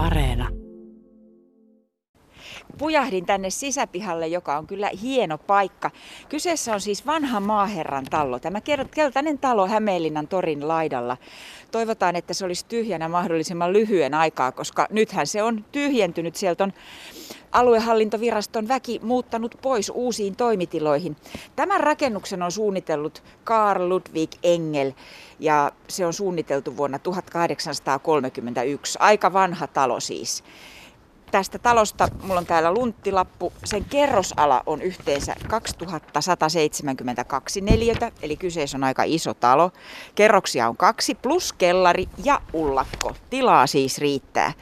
Areena. Pujahdin tänne sisäpihalle, joka on kyllä hieno paikka. Kyseessä on siis vanha maaherran talo. Tämä keltainen talo Hämeenlinnan torin laidalla. Toivotaan, että se olisi tyhjänä mahdollisimman lyhyen aikaa, koska nythän se on tyhjentynyt. Sieltä on aluehallintoviraston väki muuttanut pois uusiin toimitiloihin. Tämän rakennuksen on suunnitellut Karl Ludwig Engel ja se on suunniteltu vuonna 1831. Aika vanha talo siis tästä talosta, mulla on täällä lunttilappu, sen kerrosala on yhteensä 2172 neliötä, eli kyseessä on aika iso talo. Kerroksia on kaksi, plus kellari ja ullakko. Tilaa siis riittää.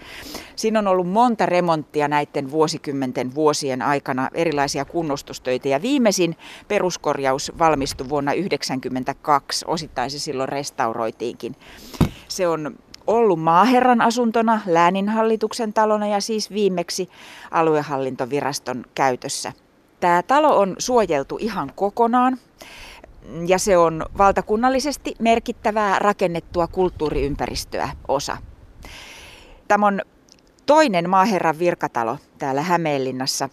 Siinä on ollut monta remonttia näiden vuosikymmenten vuosien aikana, erilaisia kunnostustöitä ja viimeisin peruskorjaus valmistui vuonna 1992, osittain se silloin restauroitiinkin. Se on ollut maaherran asuntona, lääninhallituksen talona ja siis viimeksi aluehallintoviraston käytössä. Tämä talo on suojeltu ihan kokonaan ja se on valtakunnallisesti merkittävää rakennettua kulttuuriympäristöä osa. Tämä on toinen maaherran virkatalo täällä Hämeenlinnassa.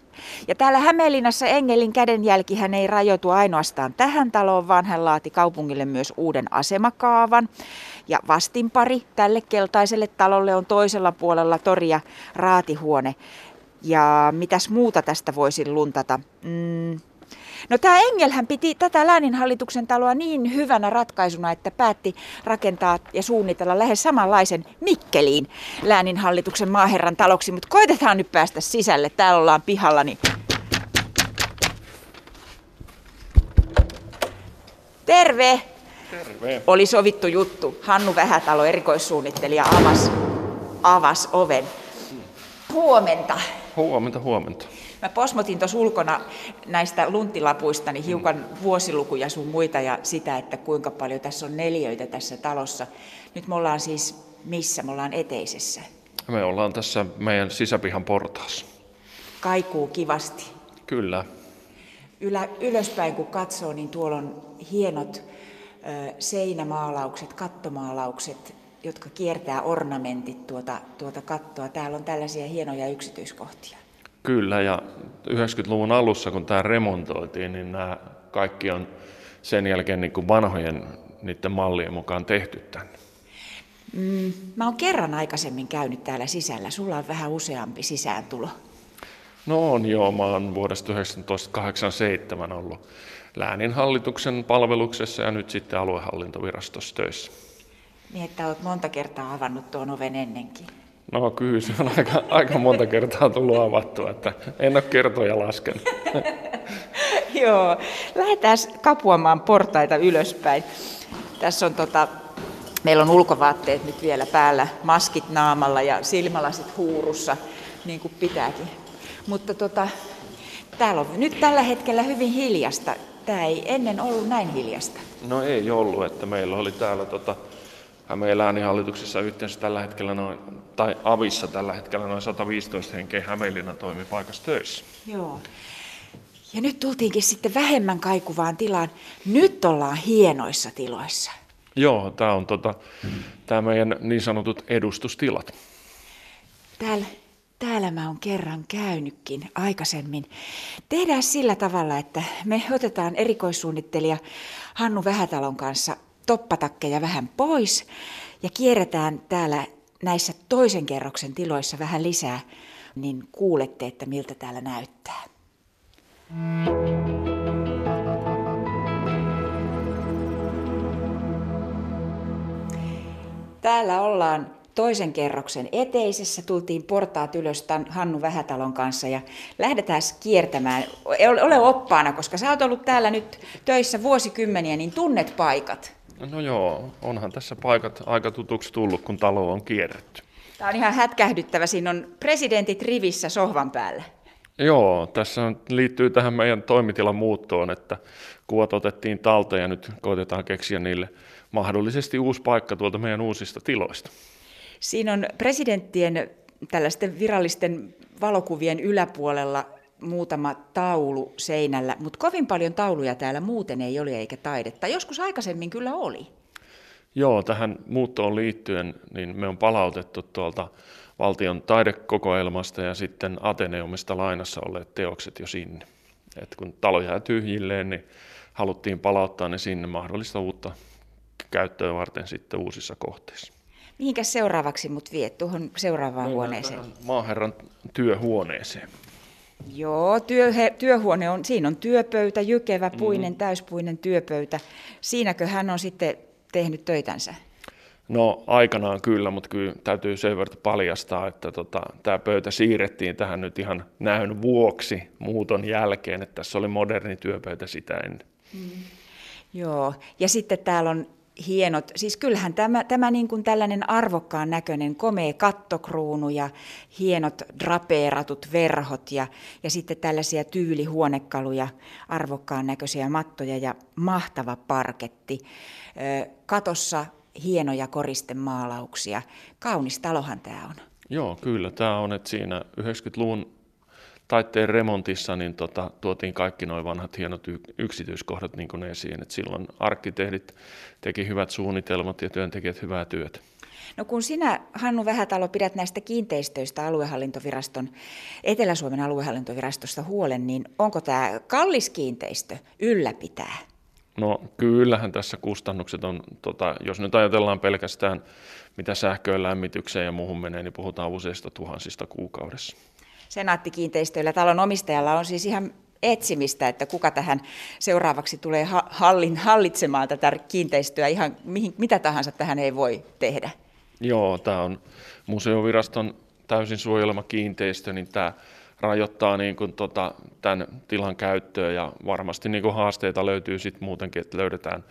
Ja täällä Hämeenlinnassa Engelin kädenjälki hän ei rajoitu ainoastaan tähän taloon, vaan hän laati kaupungille myös uuden asemakaavan. Ja vastinpari tälle keltaiselle talolle on toisella puolella toria raatihuone. Ja mitäs muuta tästä voisin luntata? Mm, No tämä Engelhän piti tätä lääninhallituksen taloa niin hyvänä ratkaisuna, että päätti rakentaa ja suunnitella lähes samanlaisen Mikkeliin lääninhallituksen maaherran taloksi. Mutta koitetaan nyt päästä sisälle. Täällä ollaan pihalla, niin Terve! Terve. Oli sovittu juttu. Hannu Vähätalo, erikoissuunnittelija, avas, avas oven. Huomenta. Huomenta, huomenta. Mä posmotin tuossa ulkona näistä lunttilapuista niin hiukan vuosilukuja sun muita ja sitä, että kuinka paljon tässä on neljöitä tässä talossa. Nyt me ollaan siis missä? Me ollaan eteisessä. Me ollaan tässä meidän sisäpihan portaassa. Kaikuu kivasti. Kyllä. Ylä, ylöspäin kun katsoo, niin tuolla on hienot ö, seinämaalaukset, kattomaalaukset, jotka kiertää ornamentit tuota, tuota kattoa. Täällä on tällaisia hienoja yksityiskohtia. Kyllä, ja 90-luvun alussa, kun tämä remontoitiin, niin nämä kaikki on sen jälkeen niin kuin vanhojen niiden mallien mukaan tehty tänne. Mm, mä oon kerran aikaisemmin käynyt täällä sisällä. Sulla on vähän useampi sisääntulo. No on joo, mä oon vuodesta 1987 ollut lääninhallituksen palveluksessa ja nyt sitten aluehallintovirastossa töissä. Niin, että oot monta kertaa avannut tuon oven ennenkin. No kyllä se on aika, aika monta kertaa tullut avattua, että en ole kertoja laskenut. Joo, lähdetään kapuamaan portaita ylöspäin. Tässä on tota, meillä on ulkovaatteet nyt vielä päällä, maskit naamalla ja silmälasit huurussa, niin kuin pitääkin. Mutta tota, täällä on nyt tällä hetkellä hyvin hiljasta. Tämä ei ennen ollut näin hiljasta. No ei ollut, että meillä oli täällä tota, Hämeen lääninhallituksessa yhteensä tällä hetkellä noin, tai avissa tällä hetkellä noin 115 henkeä Hämeenlinnan toimipaikassa töissä. Joo. Ja nyt tultiinkin sitten vähemmän kaikuvaan tilaan. Nyt ollaan hienoissa tiloissa. Joo, tämä on tota, tämä meidän niin sanotut edustustilat. Täällä, täällä mä oon kerran käynytkin aikaisemmin. Tehdään sillä tavalla, että me otetaan erikoissuunnittelija Hannu Vähätalon kanssa toppatakkeja vähän pois ja kierretään täällä näissä toisen kerroksen tiloissa vähän lisää, niin kuulette, että miltä täällä näyttää. Täällä ollaan toisen kerroksen eteisessä. Tultiin portaat ylös Hannu Vähätalon kanssa ja lähdetään kiertämään. Ole oppaana, koska sä oot ollut täällä nyt töissä vuosikymmeniä, niin tunnet paikat. No joo, onhan tässä paikat aika tutuksi tullut, kun talo on kierretty. Tämä on ihan hätkähdyttävä. Siinä on presidentit rivissä sohvan päällä. Joo, tässä liittyy tähän meidän toimitilan muuttoon, että kuvat otettiin talteen ja nyt koitetaan keksiä niille mahdollisesti uusi paikka tuolta meidän uusista tiloista. Siinä on presidenttien tällaisten virallisten valokuvien yläpuolella muutama taulu seinällä, mutta kovin paljon tauluja täällä muuten ei ole eikä taidetta. Joskus aikaisemmin kyllä oli. Joo, tähän muuttoon liittyen niin me on palautettu tuolta valtion taidekokoelmasta ja sitten Ateneumista lainassa olleet teokset jo sinne. Et kun talo jää tyhjilleen, niin haluttiin palauttaa ne sinne mahdollista uutta käyttöä varten sitten uusissa kohteissa. Mihinkä seuraavaksi mut viet tuohon seuraavaan Mennään huoneeseen? Maaherran työhuoneeseen. Joo, työ, työhuone on, siinä on työpöytä, jykevä, puinen, mm. täyspuinen työpöytä. Siinäkö hän on sitten tehnyt töitänsä? No aikanaan kyllä, mutta kyllä täytyy sen verran paljastaa, että tota, tämä pöytä siirrettiin tähän nyt ihan näyn vuoksi muuton jälkeen, että tässä oli moderni työpöytä sitä ennen. Mm. Joo, ja sitten täällä on hienot, siis kyllähän tämä, tämä niin kuin tällainen arvokkaan näköinen komea kattokruunu ja hienot drapeeratut verhot ja, ja sitten tällaisia tyylihuonekaluja, arvokkaan näköisiä mattoja ja mahtava parketti. Katossa hienoja koristemaalauksia. Kaunis talohan tämä on. Joo, kyllä tämä on, että siinä 90-luvun taitteen remontissa niin tota, tuotiin kaikki nuo vanhat hienot yksityiskohdat niin kuin esiin. Et silloin arkkitehdit teki hyvät suunnitelmat ja työntekijät hyvää työtä. No kun sinä, Hannu Vähätalo, pidät näistä kiinteistöistä aluehallintoviraston, Etelä-Suomen aluehallintovirastosta huolen, niin onko tämä kallis kiinteistö ylläpitää? No kyllähän tässä kustannukset on, tota, jos nyt ajatellaan pelkästään mitä sähköön, lämmitykseen ja muuhun menee, niin puhutaan useista tuhansista kuukaudessa. Senaattikiinteistöillä talon omistajalla on siis ihan etsimistä, että kuka tähän seuraavaksi tulee hallin, hallitsemaan tätä kiinteistöä, ihan mihin, mitä tahansa tähän ei voi tehdä. Joo, tämä on museoviraston täysin suojelema kiinteistö, niin tämä rajoittaa niin kuin tota, tämän tilan käyttöä ja varmasti niin kuin haasteita löytyy sitten muutenkin, että löydetään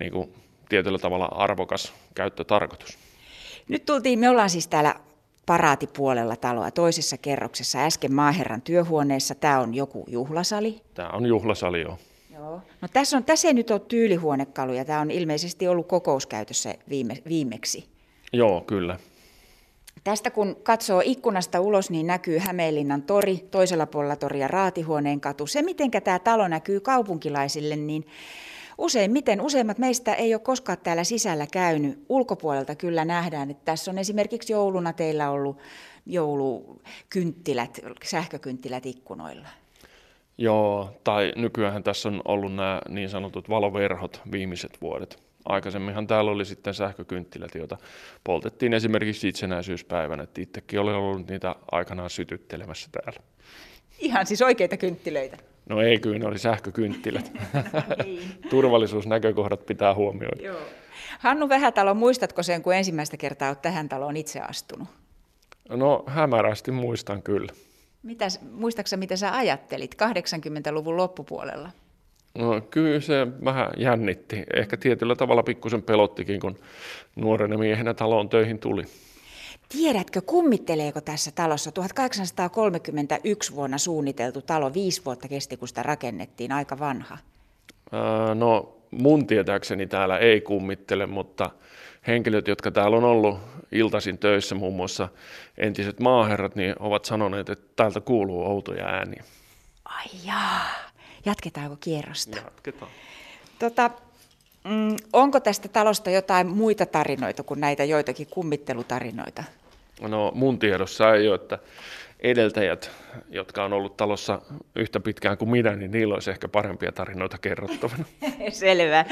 niin kuin tietyllä tavalla arvokas käyttötarkoitus. Nyt tultiin, me ollaan siis täällä paraatipuolella taloa toisessa kerroksessa, äsken maaherran työhuoneessa. Tämä on joku juhlasali. Tämä on juhlasali, joo. Joo. No tässä, on, tässä ei nyt ole tyylihuonekaluja, tämä on ilmeisesti ollut kokouskäytössä viime, viimeksi. Joo, kyllä. Tästä kun katsoo ikkunasta ulos, niin näkyy Hämeenlinnan tori, toisella puolella toria Raatihuoneen katu. Se, miten tämä talo näkyy kaupunkilaisille, niin useimmiten, useimmat meistä ei ole koskaan täällä sisällä käynyt. Ulkopuolelta kyllä nähdään, että tässä on esimerkiksi jouluna teillä ollut joulukynttilät, sähkökynttilät ikkunoilla. Joo, tai nykyään tässä on ollut nämä niin sanotut valoverhot viimeiset vuodet. Aikaisemminhan täällä oli sitten sähkökynttilät, joita poltettiin esimerkiksi itsenäisyyspäivänä. Että itsekin olen ollut niitä aikanaan sytyttelemässä täällä. Ihan siis oikeita kynttilöitä? No ei kyllä, ne oli sähkökynttilät. Niin. Turvallisuusnäkökohdat pitää huomioida. Joo. Hannu Vähätalo, muistatko sen, kun ensimmäistä kertaa olet tähän taloon itse astunut? No hämärästi muistan kyllä. Mitäs, muistatko mitä sä ajattelit 80-luvun loppupuolella? No kyllä se vähän jännitti. Ehkä tietyllä tavalla pikkusen pelottikin, kun nuorena miehenä taloon töihin tuli. Tiedätkö, kummitteleeko tässä talossa 1831 vuonna suunniteltu talo, viisi vuotta kesti, kun sitä rakennettiin, aika vanha? Ää, no mun tietääkseni täällä ei kummittele, mutta henkilöt, jotka täällä on ollut iltaisin töissä, muun muassa entiset maaherrat, niin ovat sanoneet, että täältä kuuluu outoja ääniä. Ai jaa. Jatketaanko kierrosta? Jatketaan. Tota, mm, onko tästä talosta jotain muita tarinoita kuin näitä joitakin kummittelutarinoita? No mun tiedossa ei ole, että edeltäjät, jotka on ollut talossa yhtä pitkään kuin minä, niin niillä olisi ehkä parempia tarinoita kerrottavana. Selvä.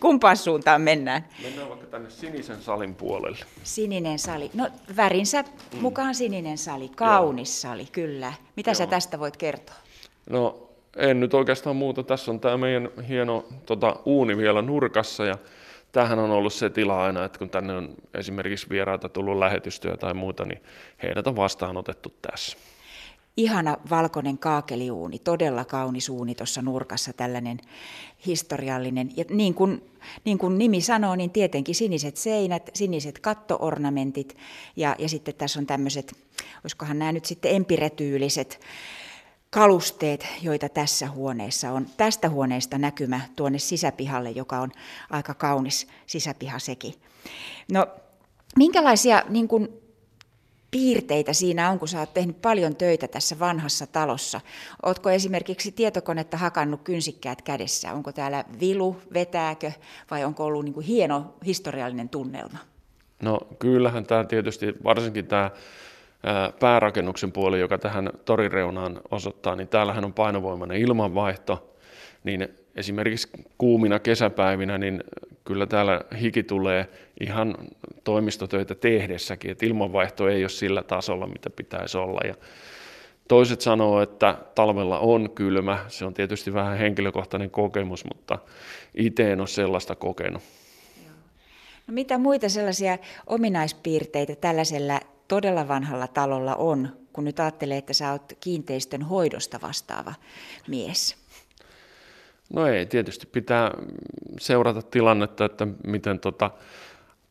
Kumpaan suuntaan mennään? Mennään vaikka tänne sinisen salin puolelle. Sininen sali. No värinsä mm. mukaan sininen sali. Kaunis Joo. sali, kyllä. Mitä Joo. sä tästä voit kertoa? No en nyt oikeastaan muuta. Tässä on tämä meidän hieno tota, uuni vielä nurkassa ja tämähän on ollut se tila aina, että kun tänne on esimerkiksi vieraita tullut lähetystyö tai muuta, niin heidät on vastaanotettu tässä. Ihana valkoinen kaakeliuuni, todella kaunis uuni tuossa nurkassa, tällainen historiallinen. Ja niin kuin, niin kuin nimi sanoo, niin tietenkin siniset seinät, siniset kattoornamentit ja, ja sitten tässä on tämmöiset, olisikohan nämä nyt sitten empiretyyliset kalusteet, joita tässä huoneessa on. Tästä huoneesta näkymä tuonne sisäpihalle, joka on aika kaunis sisäpiha sekin. No, minkälaisia niin kuin, piirteitä siinä on, kun sä oot tehnyt paljon töitä tässä vanhassa talossa? Ootko esimerkiksi tietokonetta hakannut kynsikkäät kädessä? Onko täällä vilu, vetääkö vai onko ollut niin kuin hieno historiallinen tunnelma? No kyllähän tämä tietysti, varsinkin tämä päärakennuksen puoli, joka tähän torireunaan osoittaa, niin täällähän on painovoimainen ilmanvaihto, niin esimerkiksi kuumina kesäpäivinä, niin kyllä täällä hiki tulee ihan toimistotöitä tehdessäkin, että ilmanvaihto ei ole sillä tasolla, mitä pitäisi olla. Ja toiset sanoo, että talvella on kylmä, se on tietysti vähän henkilökohtainen kokemus, mutta itse en ole sellaista kokenut. No mitä muita sellaisia ominaispiirteitä tällaisella todella vanhalla talolla on, kun nyt ajattelee, että sä oot kiinteistön hoidosta vastaava mies? No ei, tietysti pitää seurata tilannetta, että miten tota,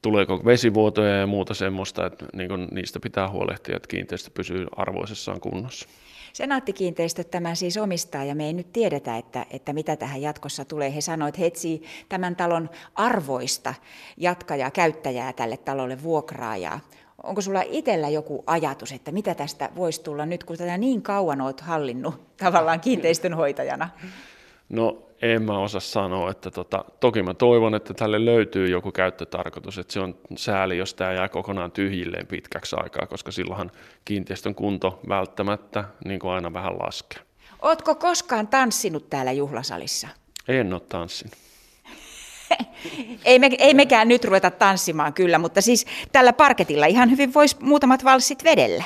tuleeko vesivuotoja ja muuta semmoista, että niin kun niistä pitää huolehtia, että kiinteistö pysyy arvoisessaan kunnossa. Senaattikiinteistöt tämä siis omistaa ja me ei nyt tiedetä, että, että mitä tähän jatkossa tulee. He sanoivat, että he etsii tämän talon arvoista jatkajaa, käyttäjää tälle talolle, vuokraajaa. Onko sulla itsellä joku ajatus, että mitä tästä voisi tulla nyt, kun tätä niin kauan olet hallinnut tavallaan kiinteistönhoitajana? No en mä osaa sanoa, että tota, toki mä toivon, että tälle löytyy joku käyttötarkoitus, että se on sääli, jos tämä jää kokonaan tyhjilleen pitkäksi aikaa, koska silloinhan kiinteistön kunto välttämättä niin kuin aina vähän laskee. Ootko koskaan tanssinut täällä juhlasalissa? En ole tanssinut. Ei, me, ei mekään nyt ruveta tanssimaan kyllä, mutta siis tällä parketilla ihan hyvin voisi muutamat valssit vedellä.